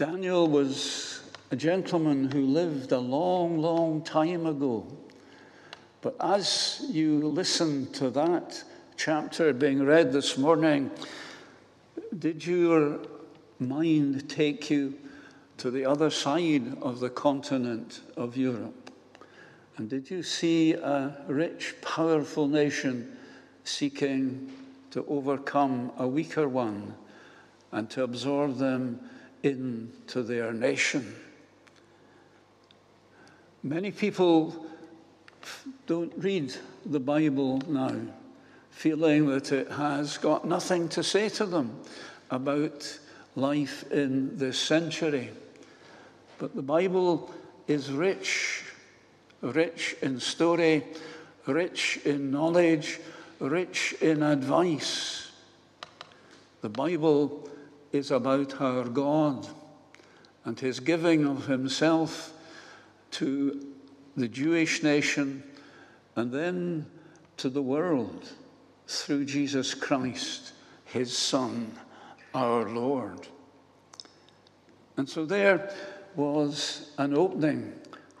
Daniel was a gentleman who lived a long, long time ago. But as you listen to that chapter being read this morning, did your mind take you to the other side of the continent of Europe? And did you see a rich, powerful nation seeking to overcome a weaker one and to absorb them into their nation? Many people don't read the Bible now, feeling that it has got nothing to say to them about life in this century. But the Bible is rich, rich in story, rich in knowledge, rich in advice. The Bible is about our God and his giving of himself to the Jewish nation and then to the world through Jesus Christ, his Son, our Lord. And so there was an opening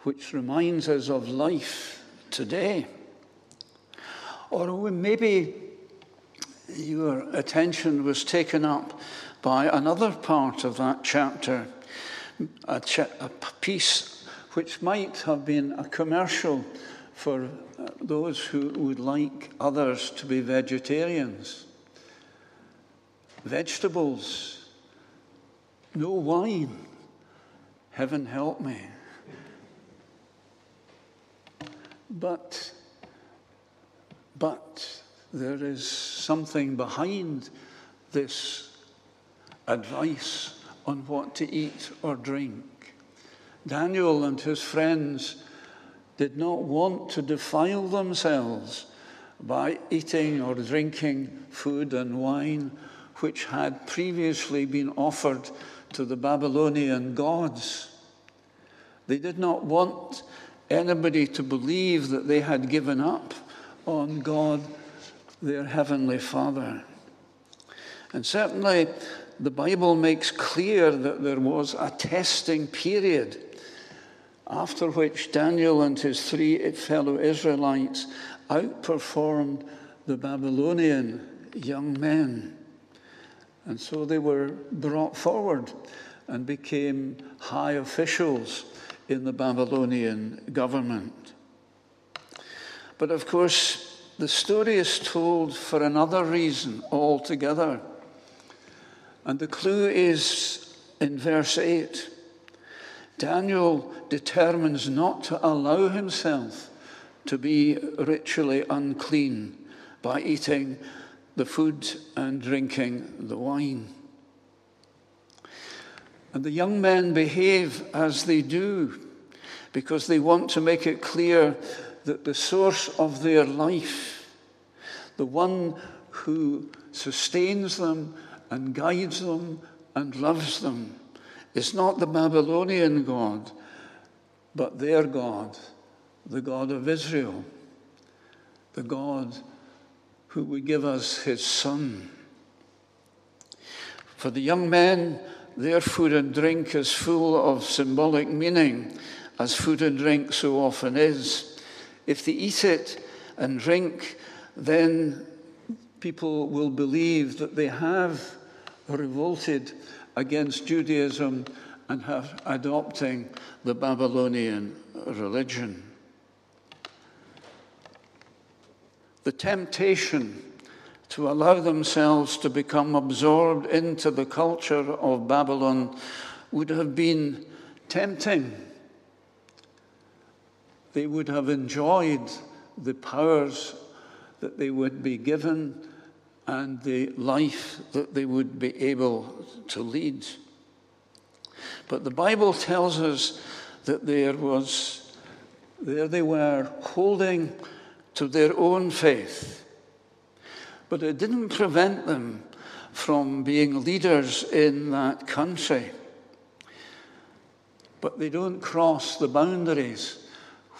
which reminds us of life today. Or maybe your attention was taken up by another part of that chapter, a, a piece which might have been a commercial for uh, those who would like others to be vegetarians. Vegetables, no wine Heaven help me. But, but there is something behind this advice on what to eat or drink. Daniel and his friends did not want to defile themselves by eating or drinking food and wine which had previously been offered to the Babylonian gods. They did not want anybody to believe that they had given up on God, their Heavenly Father. And certainly, the Bible makes clear that there was a testing period after which Daniel and his three fellow Israelites outperformed the Babylonian young men. And so they were brought forward and became high officials in the Babylonian government. But of course, the story is told for another reason altogether. And the clue is in verse 8. Daniel determines not to allow himself to be ritually unclean by eating the food and drinking the wine. And the young men behave as they do because they want to make it clear that the source of their life, the one who sustains them and guides them and loves them, It's not the Babylonian God, but their God, the God of Israel, the God who would give us his Son. For the young men, their food and drink is full of symbolic meaning, as food and drink so often is. If they eat it and drink, then people will believe that they have revolted against Judaism and have adopting the Babylonian religion. The temptation to allow themselves to become absorbed into the culture of Babylon would have been tempting. They would have enjoyed the powers that they would be given and the life that they would be able to lead. But the Bible tells us that there was, there they were holding to their own faith but it didn't prevent them from being leaders in that country. But they don't cross the boundaries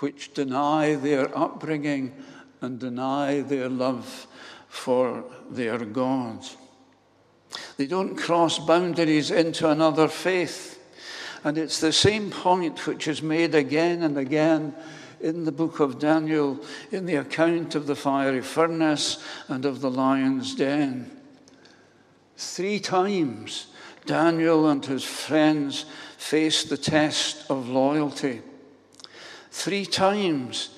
which deny their upbringing and deny their love for their God. They don't cross boundaries into another faith And it's the same point which is made again and again in the book of Daniel in the account of the fiery furnace and of the lion's den. Three times Daniel and his friends faced the test of loyalty. Three times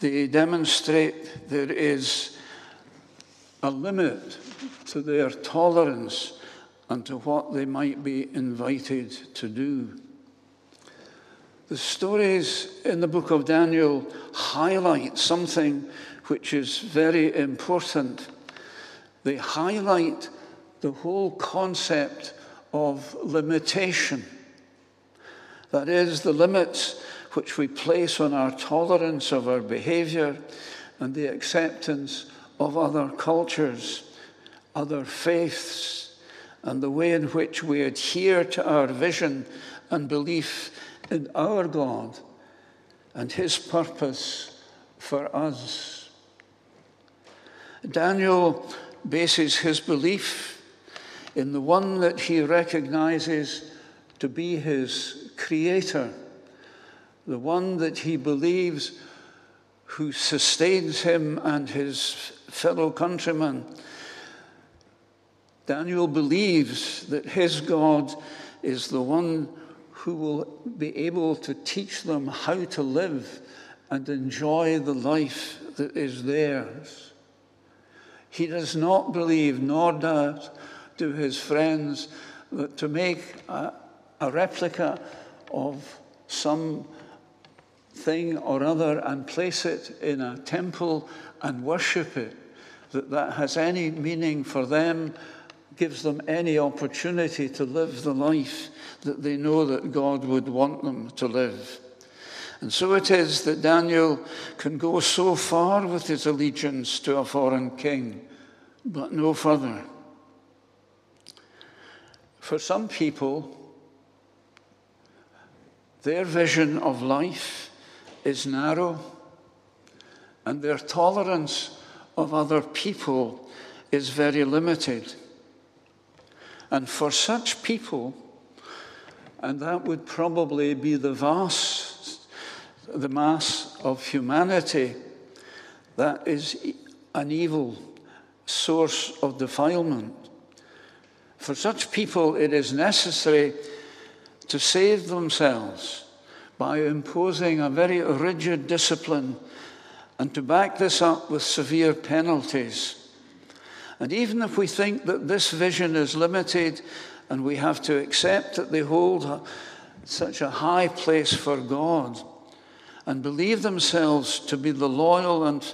they demonstrate there is a limit to their tolerance and to what they might be invited to do. The stories in the book of Daniel highlight something which is very important. They highlight the whole concept of limitation. That is, the limits which we place on our tolerance of our behavior and the acceptance of other cultures, other faiths, and the way in which we adhere to our vision and belief in our God and His purpose for us. Daniel bases his belief in the one that he recognizes to be his creator, the one that he believes who sustains him and his fellow countrymen. Daniel believes that his God is the one who will be able to teach them how to live and enjoy the life that is theirs. He does not believe, nor does do his friends, that to make a, a replica of some thing or other and place it in a temple and worship it, that that has any meaning for them, gives them any opportunity to live the life that they know that God would want them to live. And so it is that Daniel can go so far with his allegiance to a foreign king, but no further. For some people, their vision of life is narrow, and their tolerance of other people is very limited. And for such people, and that would probably be the vast, the mass of humanity. That is an evil source of defilement. For such people, it is necessary to save themselves by imposing a very rigid discipline and to back this up with severe penalties. And even if we think that this vision is limited and we have to accept that they hold a, such a high place for God and believe themselves to be the loyal and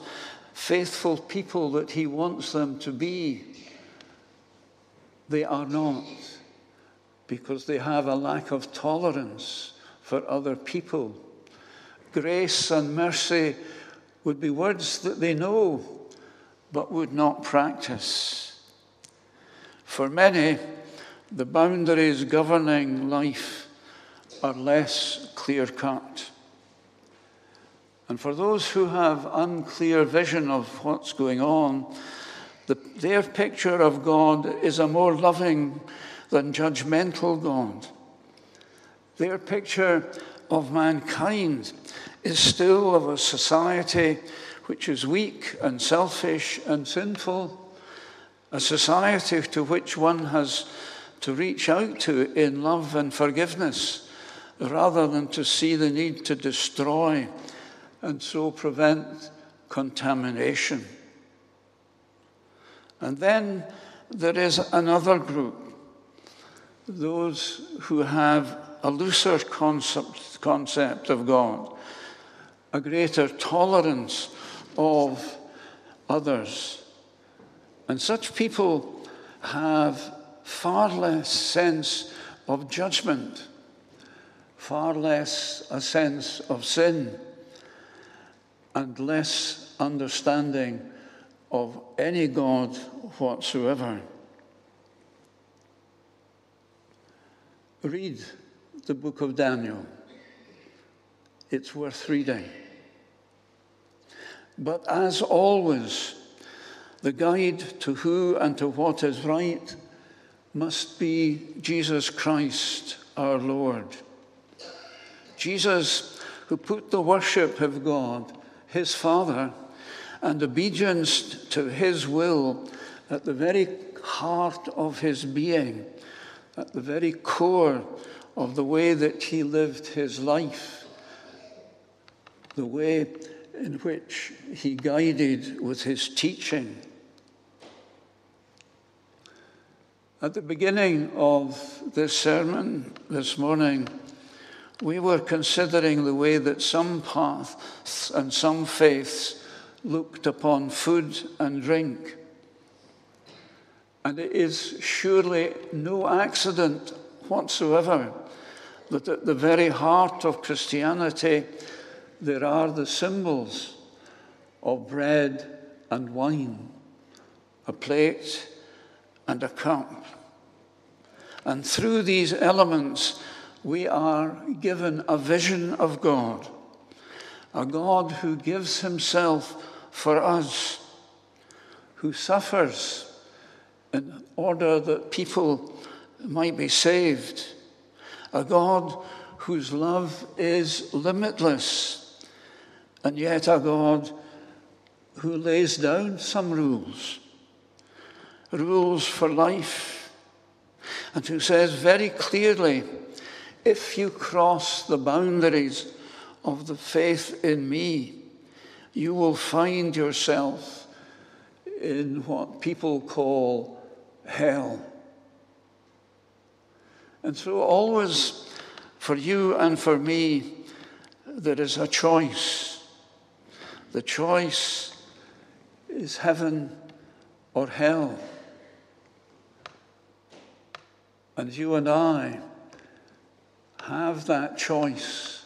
faithful people that He wants them to be. They are not because they have a lack of tolerance for other people. Grace and mercy would be words that they know but would not practice. For many, the boundaries governing life are less clear cut. And for those who have unclear vision of what's going on, the, their picture of God is a more loving than judgmental God. Their picture of mankind is still of a society which is weak and selfish and sinful, a society to which one has to reach out to in love and forgiveness rather than to see the need to destroy and so prevent contamination. And then there is another group, those who have a looser concept, concept of God, a greater tolerance of others. And such people have far less sense of judgment, far less a sense of sin, and less understanding of any God whatsoever. Read the book of Daniel. It's worth reading. But as always, the guide to who and to what is right must be Jesus Christ our Lord. Jesus, who put the worship of God, his Father, and obedience to his will at the very heart of his being, at the very core of the way that he lived his life, the way in which he guided with his teaching. At the beginning of this sermon this morning, we were considering the way that some paths and some faiths looked upon food and drink. And it is surely no accident whatsoever that at the very heart of Christianity there are the symbols of bread and wine, a plate and a cup. And through these elements, we are given a vision of God, a God who gives himself for us, who suffers in order that people might be saved, a God whose love is limitless, and yet a God who lays down some rules, rules for life, and who says very clearly, if you cross the boundaries of the faith in me, you will find yourself in what people call hell. And so, always for you and for me, there is a choice. The choice is heaven or hell. And you and I have that choice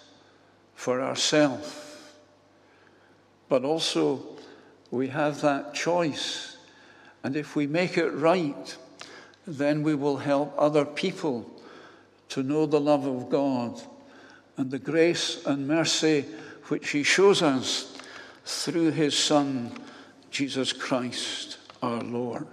for ourselves. But also, we have that choice. And if we make it right, then we will help other people to know the love of God and the grace and mercy which He shows us through His Son, Jesus Christ our Lord.